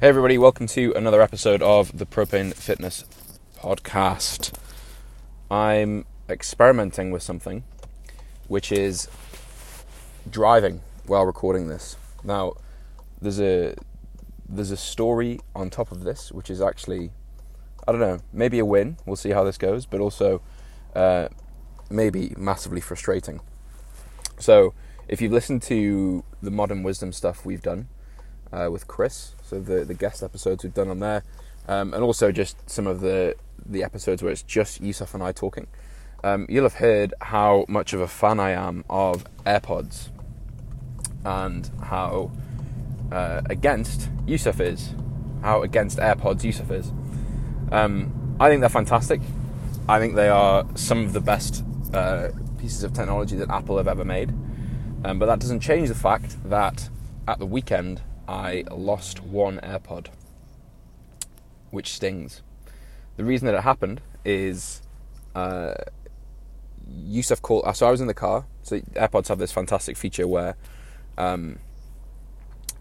Hey, everybody, welcome to another episode of the Propane Fitness Podcast. I'm experimenting with something which is driving while recording this. Now, there's a there's a story on top of this which is actually I don't know, maybe a win. We'll see how this goes, but also uh, maybe massively frustrating. So, if you've listened to the modern wisdom stuff we've done uh, with Chris, so the the guest episodes we've done on there, um, and also just some of the the episodes where it's just Yusuf and I talking, um, you'll have heard how much of a fan I am of AirPods, and how uh, against Yusuf is, how against AirPods Yusuf is. Um, I think they're fantastic. I think they are some of the best uh, pieces of technology that Apple have ever made. Um, but that doesn't change the fact that at the weekend I lost one AirPod, which stings. The reason that it happened is uh, Yusuf called. So I was in the car. So AirPods have this fantastic feature where um,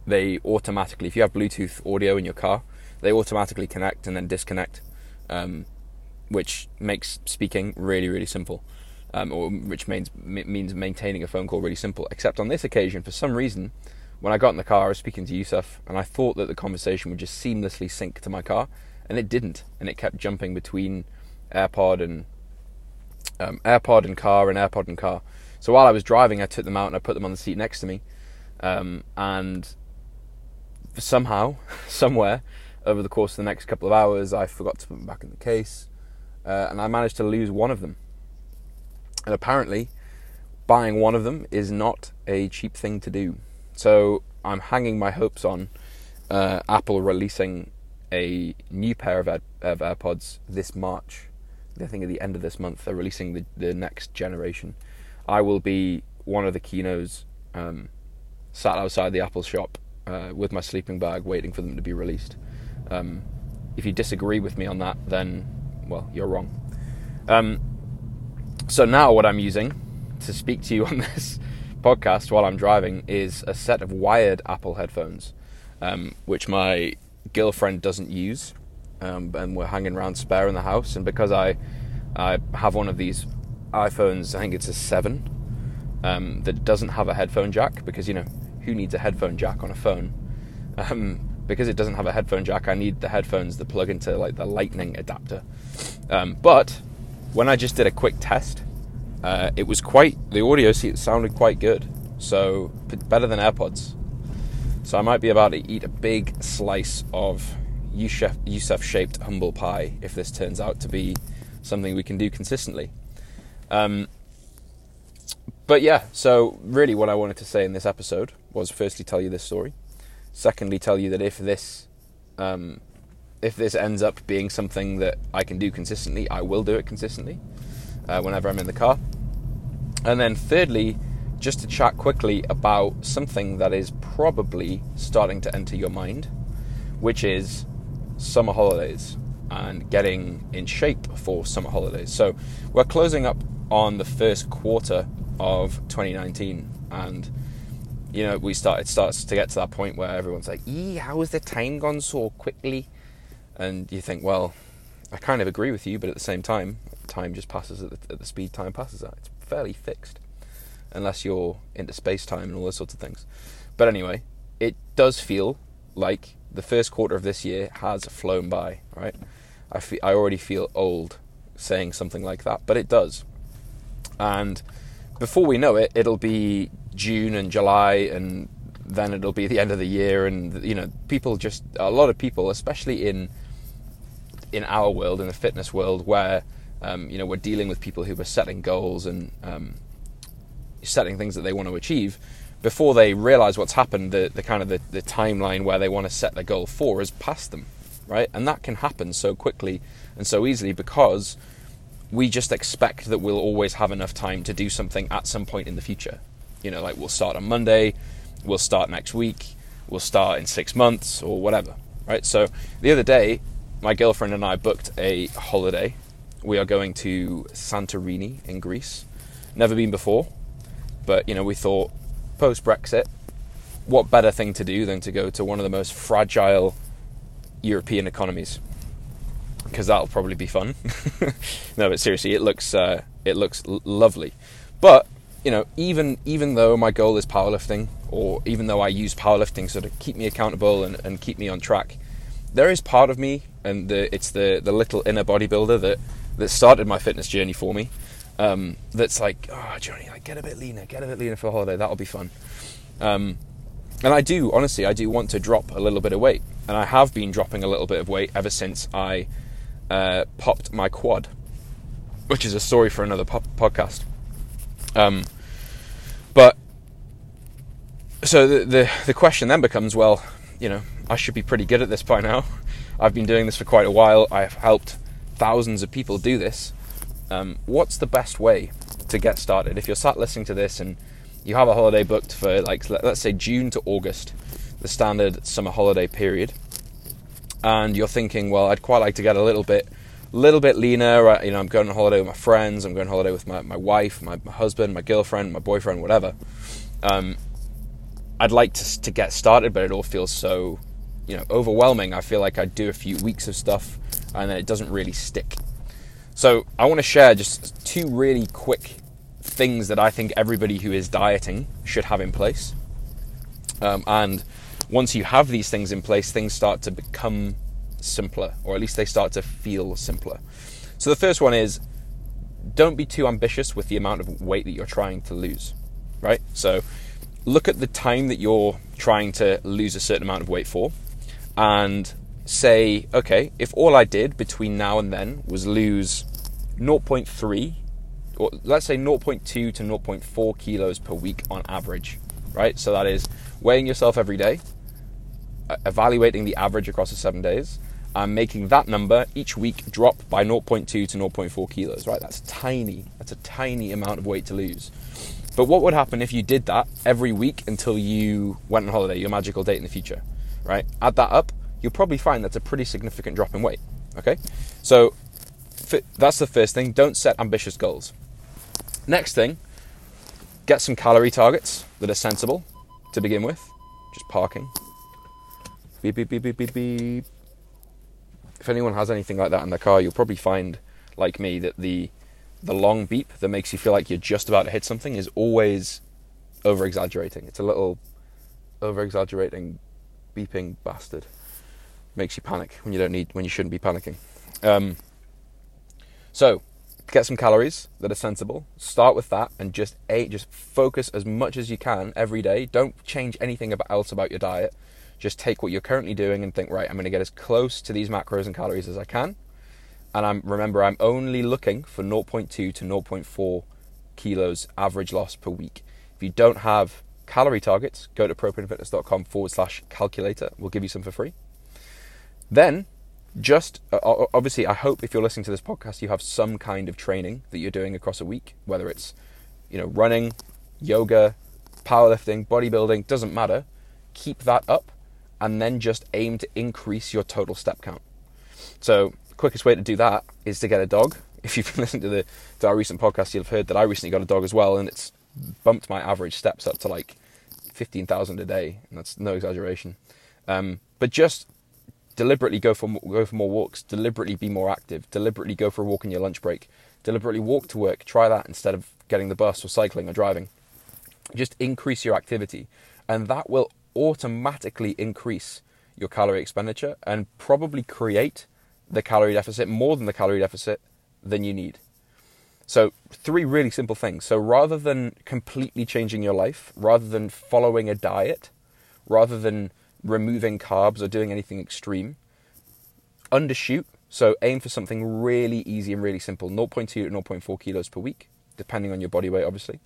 they automatically, if you have Bluetooth audio in your car, they automatically connect and then disconnect, um, which makes speaking really, really simple. Um, or which means means maintaining a phone call really simple. Except on this occasion, for some reason, when I got in the car, I was speaking to Yusuf, and I thought that the conversation would just seamlessly sync to my car, and it didn't, and it kept jumping between AirPod and um, AirPod and car and AirPod and car. So while I was driving, I took them out and I put them on the seat next to me, um, and somehow, somewhere, over the course of the next couple of hours, I forgot to put them back in the case, uh, and I managed to lose one of them. And apparently, buying one of them is not a cheap thing to do. So I'm hanging my hopes on uh, Apple releasing a new pair of, Air- of, AirPods this March. I think at the end of this month they're releasing the, the next generation. I will be one of the keynotes um, sat outside the Apple shop uh, with my sleeping bag waiting for them to be released. Um, if you disagree with me on that, then, well, you're wrong. Um, so now what I'm using to speak to you on this podcast while I'm driving is a set of wired Apple headphones, um, which my girlfriend doesn't use, um, and we're hanging around spare in the house. And because I I have one of these iPhones, I think it's a seven, um, that doesn't have a headphone jack because you know who needs a headphone jack on a phone. Um, because it doesn't have a headphone jack, I need the headphones that plug into like the Lightning adapter. Um, but when I just did a quick test, uh, it was quite the audio sounded quite good, so better than AirPods. So I might be about to eat a big slice of Yusuf shaped humble pie if this turns out to be something we can do consistently. Um, but yeah, so really what I wanted to say in this episode was firstly tell you this story, secondly tell you that if this um, if this ends up being something that I can do consistently, I will do it consistently uh, whenever I'm in the car. And then, thirdly, just to chat quickly about something that is probably starting to enter your mind, which is summer holidays and getting in shape for summer holidays. So, we're closing up on the first quarter of 2019, and you know, we start it starts to get to that point where everyone's like, "Ee, how has the time gone so quickly?" And you think, well, I kind of agree with you, but at the same time, time just passes at the, at the speed time passes at. It's fairly fixed, unless you're into space time and all those sorts of things. But anyway, it does feel like the first quarter of this year has flown by. Right, I fe- I already feel old saying something like that, but it does. And before we know it, it'll be June and July, and then it'll be the end of the year, and you know, people just a lot of people, especially in in our world, in the fitness world, where um, you know we're dealing with people who are setting goals and um, setting things that they want to achieve. Before they realise what's happened, the, the kind of the, the timeline where they want to set their goal for has passed them, right? And that can happen so quickly and so easily because we just expect that we'll always have enough time to do something at some point in the future. You know, like we'll start on Monday, we'll start next week, we'll start in six months or whatever, right? So the other day, my girlfriend and I booked a holiday. We are going to Santorini in Greece. Never been before, but you know, we thought post Brexit, what better thing to do than to go to one of the most fragile European economies because that'll probably be fun. no, but seriously, it looks uh, it looks l- lovely. But you know, even even though my goal is powerlifting, or even though I use powerlifting so to keep me accountable and, and keep me on track, there is part of me, and the, it's the the little inner bodybuilder that that started my fitness journey for me. Um, that's like, oh, Johnny, like get a bit leaner, get a bit leaner for a holiday. That'll be fun. Um, and I do, honestly, I do want to drop a little bit of weight, and I have been dropping a little bit of weight ever since I uh, popped my quad, which is a story for another po- podcast. Um, but so the, the the question then becomes, well, you know, I should be pretty good at this by now. I've been doing this for quite a while. I've helped thousands of people do this. Um, what's the best way to get started? If you're sat listening to this and you have a holiday booked for like let's say June to August, the standard summer holiday period, and you're thinking, well, I'd quite like to get a little bit, little bit leaner. You know, I'm going on holiday with my friends. I'm going on holiday with my, my wife, my, my husband, my girlfriend, my boyfriend, whatever. Um, I'd like to to get started, but it all feels so, you know, overwhelming. I feel like I'd do a few weeks of stuff, and then it doesn't really stick. So I want to share just two really quick things that I think everybody who is dieting should have in place. Um, and once you have these things in place, things start to become simpler, or at least they start to feel simpler. So the first one is don't be too ambitious with the amount of weight that you're trying to lose, right? So look at the time that you're trying to lose a certain amount of weight for and say, okay, if all I did between now and then was lose 0.3 or let's say 0.2 to 0.4 kilos per week on average, right? So that is weighing yourself every day, uh, evaluating the average across the seven days and making that number each week drop by 0.2 to 0.4 kilos, right? That's tiny. That's a tiny amount of weight to lose. But what would happen if you did that every week until you went on holiday, your magical date in the future, right? Add that up, you'll probably find that's a pretty significant drop in weight, okay? So that's the first thing. Don't set ambitious goals. Next thing, get some calorie targets that are sensible to begin with. Just parking. Beep, beep, beep, beep, beep, beep. If anyone has anything like that in their car, you'll probably find, like me, that the the long beep that makes you feel like you're just about to hit something is always over exaggerating. It's a little over exaggerating beeping bastard. Makes you panic when you don't need when you shouldn't be panicking. Um, so get some calories that are sensible. Start with that and just eat, just focus as much as you can every day. Don't change anything about, else about your diet. Just take what you're currently doing and think, right, I'm going to get as close to these macros and calories as I can. And I'm remember I'm only looking for 0.2 to 0.4 kilos average loss per week. If you don't have calorie targets, go to propanefitness.com forward slash calculator. We'll give you some for free. Then just uh, obviously, I hope if you're listening to this podcast, you have some kind of training that you're doing across a week, whether it's you know running, yoga, powerlifting, bodybuilding, doesn't matter. Keep that up, and then just aim to increase your total step count. So, quickest way to do that is to get a dog. If you've listened to the to our recent podcast, you'll have heard that I recently got a dog as well, and it's bumped my average steps up to like fifteen thousand a day, and that's no exaggeration. Um, but just deliberately go for go for more walks, deliberately be more active, deliberately go for a walk in your lunch break, deliberately walk to work. Try that instead of getting the bus or cycling or driving. Just increase your activity, and that will automatically increase your calorie expenditure and probably create the calorie deficit more than the calorie deficit than you need. So, three really simple things. So, rather than completely changing your life, rather than following a diet, rather than removing carbs or doing anything extreme. Undershoot, so aim for something really easy and really simple 0.2 to 0.4 kilos per week, depending on your body weight, obviously.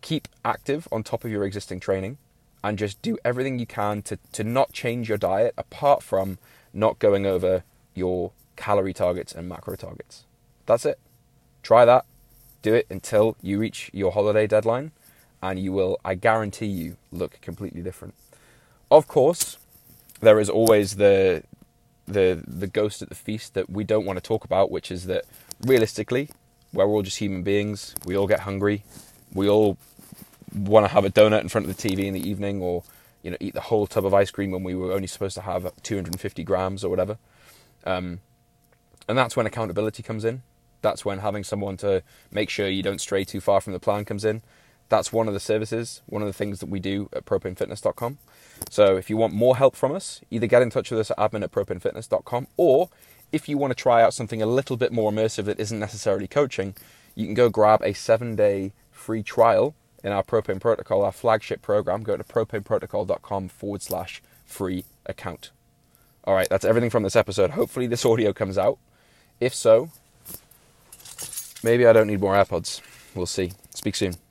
Keep active on top of your existing training and just do everything you can to, to not change your diet apart from not going over your calorie targets and macro targets. That's it. Try that. Do it until you reach your holiday deadline and you will, I guarantee you, look completely different. Of course, there is always the the the ghost at the feast that we don't want to talk about, which is that realistically, we're all just human beings. We all get hungry. We all want to have a donut in front of the TV in the evening, or you know, eat the whole tub of ice cream when we were only supposed to have 250 grams or whatever. Um, and that's when accountability comes in. That's when having someone to make sure you don't stray too far from the plan comes in. That's one of the services, one of the things that we do at propanefitness.com. So if you want more help from us, either get in touch with us at admin at propanefitness.com or if you want to try out something a little bit more immersive that isn't necessarily coaching, you can go grab a seven day free trial in our Propane Protocol, our flagship program. Go to propaneprotocol.com forward slash free account. All right, that's everything from this episode. Hopefully, this audio comes out. If so, maybe I don't need more AirPods. We'll see. Speak soon.